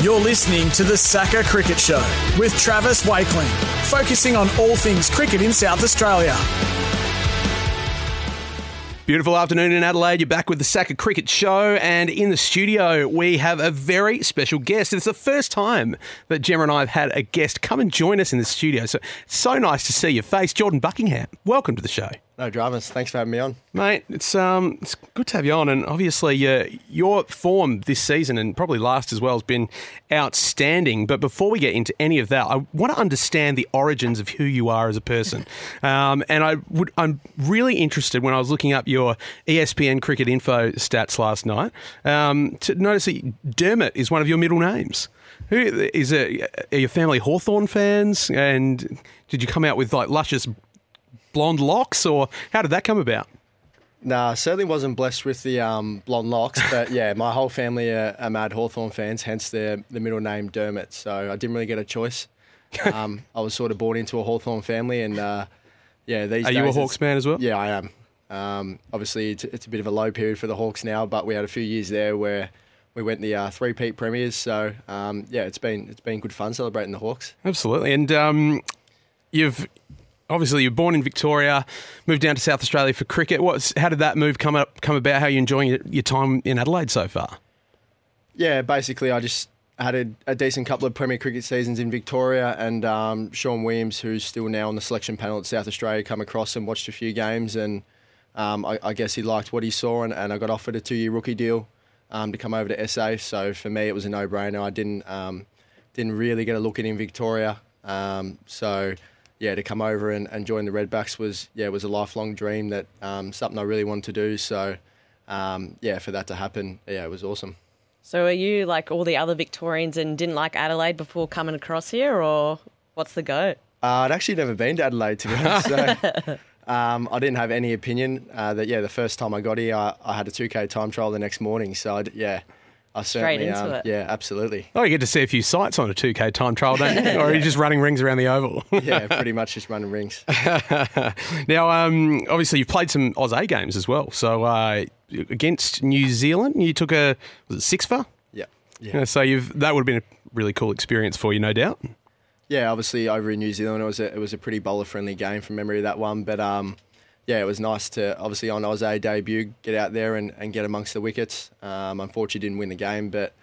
You're listening to the SACA Cricket Show with Travis Wakeling, focusing on all things cricket in South Australia. Beautiful afternoon in Adelaide. You're back with the SACA Cricket Show, and in the studio we have a very special guest. It's the first time that Gemma and I have had a guest come and join us in the studio. So so nice to see your face, Jordan Buckingham. Welcome to the show. No dramas. Thanks for having me on. Mate, it's um, it's good to have you on, and obviously uh, your form this season and probably last as well has been outstanding. But before we get into any of that, I want to understand the origins of who you are as a person, um, and I would I'm really interested when I was looking up your ESPN Cricket Info stats last night um, to notice that Dermot is one of your middle names. Who is it? Are your family Hawthorn fans? And did you come out with like luscious blonde locks, or how did that come about? Nah, certainly wasn't blessed with the um, blonde locks, but yeah, my whole family are, are mad Hawthorn fans, hence the the middle name Dermot. So I didn't really get a choice. Um, I was sort of born into a Hawthorn family, and uh, yeah, these Are you a Hawks fan as well? Yeah, I am. Um, obviously, it's, it's a bit of a low period for the Hawks now, but we had a few years there where we went the uh, three peat premiers. So um, yeah, it's been it's been good fun celebrating the Hawks. Absolutely. And um, you've obviously you're born in Victoria, moved down to South Australia for cricket. What's how did that move come up come about? How are you enjoying your, time in Adelaide so far? Yeah, basically, I just had a, a decent couple of Premier Cricket seasons in Victoria, and um, Sean Williams, who's still now on the selection panel at South Australia, come across and watched a few games, and um, I, I guess he liked what he saw, and, and I got offered a two-year rookie deal um, to come over to SA. So for me, it was a no-brainer. I didn't um, didn't really get a look in in Victoria, um, so yeah, to come over and, and join the Redbacks was yeah was a lifelong dream that um, something I really wanted to do. So um, yeah, for that to happen, yeah, it was awesome. So are you like all the other Victorians and didn't like Adelaide before coming across here, or what's the go? Uh, I'd actually never been to Adelaide, to be honest. So, um, I didn't have any opinion uh, that, yeah, the first time I got here, I, I had a 2K time trial the next morning. So, I'd, yeah, I Straight certainly, into um, it. yeah, absolutely. Oh, you get to see a few sights on a 2K time trial, don't you? Or are you just running rings around the oval? Yeah, pretty much just running rings. now, um, obviously, you've played some Oz A games as well. So uh, against New Zealand, you took a was it six for? Yeah. Yeah. Yeah, so you've that would have been a really cool experience for you, no doubt. Yeah, obviously over in New Zealand, it was a, it was a pretty bowler friendly game from memory of that one. But um, yeah, it was nice to obviously on Oz debut get out there and, and get amongst the wickets. Um, unfortunately, didn't win the game, but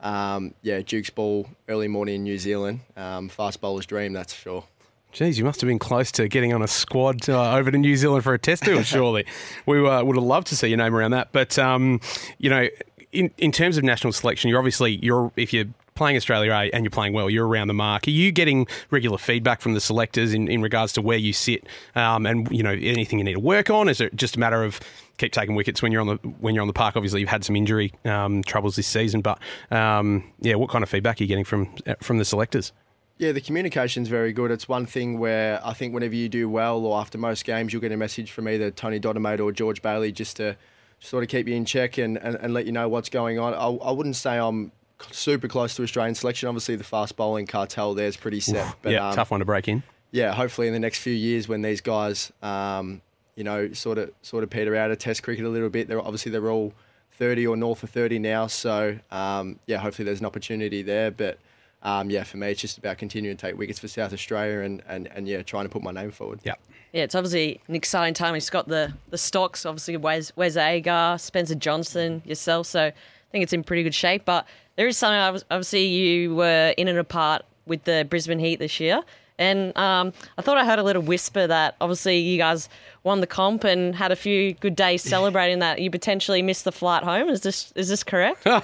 um, yeah, Duke's ball early morning in New Zealand, um, fast bowler's dream, that's for sure. Geez, you must have been close to getting on a squad uh, over to New Zealand for a test tour, surely. we uh, would have loved to see your name around that. But, um, you know, in, in terms of national selection, you're obviously, you're if you're playing Australia A and you're playing well, you're around the mark. Are you getting regular feedback from the selectors in, in regards to where you sit um, and, you know, anything you need to work on? Is it just a matter of keep taking wickets when you're on the when you're on the park? Obviously, you've had some injury um, troubles this season, but um, yeah, what kind of feedback are you getting from from the selectors? Yeah, the communication's very good. It's one thing where I think whenever you do well or after most games, you'll get a message from either Tony Dodemaide or George Bailey just to sort of keep you in check and, and, and let you know what's going on. I, I wouldn't say I'm super close to Australian selection. Obviously, the fast bowling cartel there's pretty set. but yeah, um, tough one to break in. yeah, hopefully in the next few years when these guys, um, you know, sort of sort of peter out of Test cricket a little bit. They're obviously they're all 30 or north of 30 now, so um, yeah, hopefully there's an opportunity there. But um, yeah, for me, it's just about continuing to take wickets for South Australia and, and, and yeah, trying to put my name forward. Yeah. Yeah, it's obviously an exciting time. He's got the the stocks, obviously Wes Wes Agar, Spencer Johnson, yourself. So I think it's in pretty good shape. But there is something. obvi- Obviously, you were in and apart with the Brisbane Heat this year, and um, I thought I heard a little whisper that obviously you guys won the comp and had a few good days celebrating that. You potentially missed the flight home. Is this is this correct?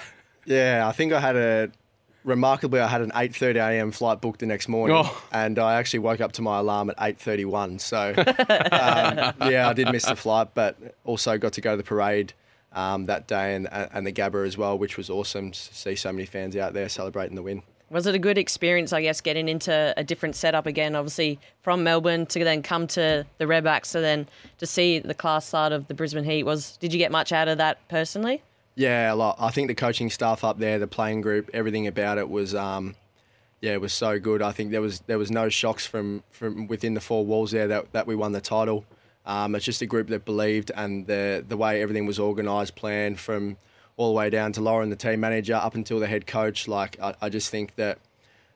Yeah, I think I had a remarkably I had an 8:30 a.m. flight booked the next morning, Oh. and I actually woke up to my alarm at 8:31. So um, yeah, I did miss the flight, but also got to go to the parade um, that day and and the Gabba as well, which was awesome to see so many fans out there celebrating the win. Was it a good experience, I guess, getting into a different setup again? Obviously, from Melbourne to then come to the Redbacks, to then to see the class side of the Brisbane Heat. Was did you get much out of that personally? Yeah, a lot. I think the coaching staff up there, the playing group, everything about it was, um, yeah, it was so good. I think there was there was no shocks from from within the four walls there that, that we won the title. Um, it's just a group that believed, and the the way everything was organised, planned from all the way down to Lauren, the team manager, up until the head coach. Like I, I just think that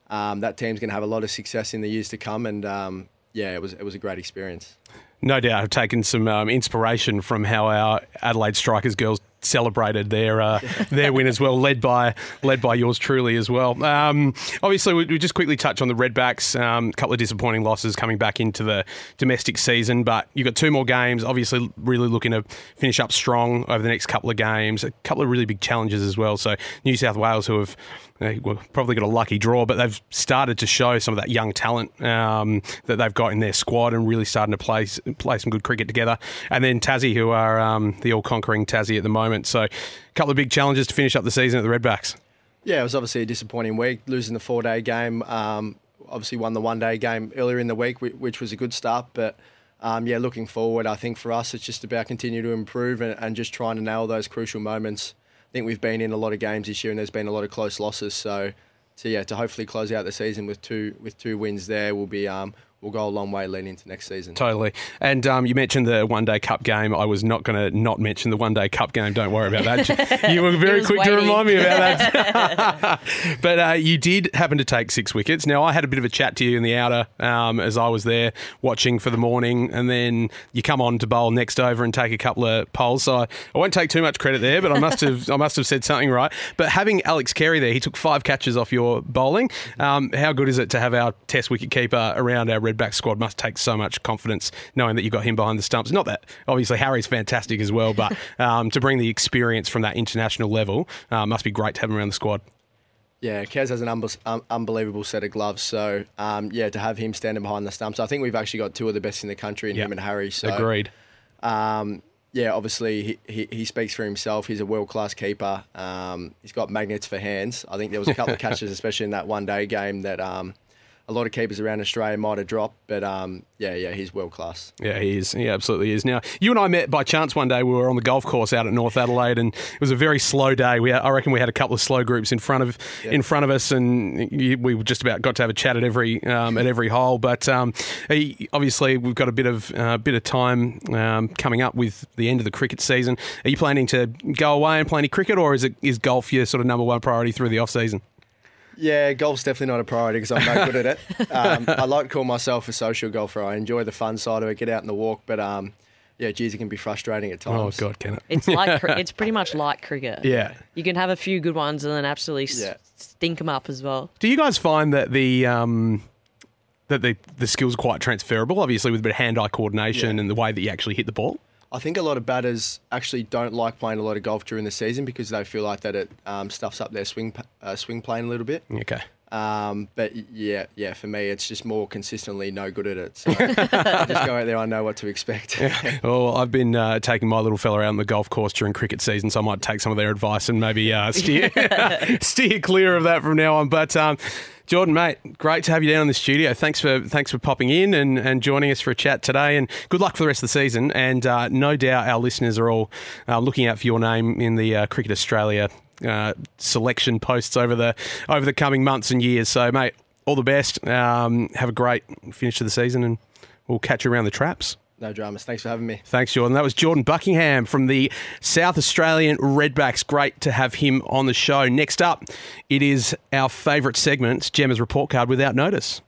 um, that team's going to have a lot of success in the years to come, and um, yeah, it was it was a great experience. No doubt, I've taken some um, inspiration from how our Adelaide Strikers girls celebrated their uh, their win as well, led by led by yours truly as well. Um, obviously, we, we just quickly touch on the Redbacks. A um, couple of disappointing losses coming back into the domestic season, but you've got two more games. Obviously, really looking to finish up strong over the next couple of games. A couple of really big challenges as well. So New South Wales, who have they well, probably got a lucky draw, but they've started to show some of that young talent um, that they've got in their squad and really starting to play play some good cricket together. And then Tassie, who are um, the all conquering Tassie at the moment. So a couple of big challenges to finish up the season at the Redbacks. Yeah, it was obviously a disappointing week, losing the four day game. Um, obviously, won the one day game earlier in the week, which was a good start. But um, yeah, looking forward, I think for us, it's just about continue to improve and, and just trying to nail those crucial moments. I think we've been in a lot of games this year, and there's been a lot of close losses. So, so yeah, to hopefully close out the season with two with two wins there will be um, will go a long way leading into next season. Totally. And um, you mentioned the one day cup game. I was not going to not mention the one day cup game. Don't worry about that. you were very was quick to remind me about that. but uh, you did happen to take six wickets. Now, I had a bit of a chat to you in the outer um, as I was there watching for the morning, and then you come on to bowl next over and take a couple of poles. So I, I won't take too much credit there, but I must have I must have said something right. But having Alex Carey there, he took five catches off your bowling. Um, how good is it to have our Test wicket keeper around our Redback squad? Must take so much confidence knowing that you've got him behind the stumps. Not that obviously Harry's fantastic as well, but um, to bring the experience from that international level uh, must be great to have him around the squad. Yeah, Kez has an unbe- um, unbelievable set of gloves. So um, yeah, to have him standing behind the stumps, I think we've actually got two of the best in the country in Yeah. him and Harry. So Agreed. Um, yeah, obviously he, he, he speaks for himself. He's a world class keeper. Um, he's got magnets for hands. I think there was a couple of catches, especially in that one day game, that um, a lot of keepers around Australia might have dropped. But um, yeah, yeah, he's world class. Yeah, he is. He absolutely is. Now, you and I met by chance one day. We were on the golf course out at North Adelaide, and it was a very slow day. We, I reckon, we had a couple of slow groups in front of in front of us, and we just about got to have a chat at every um, at every hole. But um, he- obviously, we've got a bit of uh, bit of time um, coming up with the end of the cricket season. Are you planning to go away and play any cricket, or is it is golf your sort of number one priority through the off season? Yeah, golf's definitely not a priority because I'm no good at it. Um, I like to call myself a social golfer. I enjoy the fun side of it, get out in the walk. But um, yeah, geez, it can be frustrating at times. Oh. God, can it? It's like cri- it's pretty much like cricket. Yeah. you can have a few good ones and then absolutely Yeah. stink them up as well. Do you guys find that the um, that the the skills are quite transferable? Obviously, with a bit of hand-eye coordination Yeah. and the way that you actually hit the ball. I think a lot of batters actually don't like playing a lot of golf during the season because they feel like that it um, stuffs up their swing uh, swing plane a little bit. Okay. Um, but yeah, yeah, for me, it's just more consistently no good at it. So I just go out there, I know what to expect. Well, I've been uh, taking my little fella out on the golf course during cricket season, so I might take some of their advice and maybe uh, steer steer clear of that from now on. But um, Jordan, mate, great to have you down in the studio. Thanks for thanks for popping in and, and joining us for a chat today. And good luck for the rest of the season. And uh, no doubt our listeners are all uh, looking out for your name in the uh, Cricket Australia uh, selection posts over the over the coming months and years. So, mate, all the best. Um, have a great finish to the season, and we'll catch you around the traps. no dramas. Thanks for having me. Thanks, Jordan. That was Jordan Buckingham from the South Australian Redbacks. Great to have him on the show. Next up, it is our favourite segment, Gemma's Report Card Without Notice.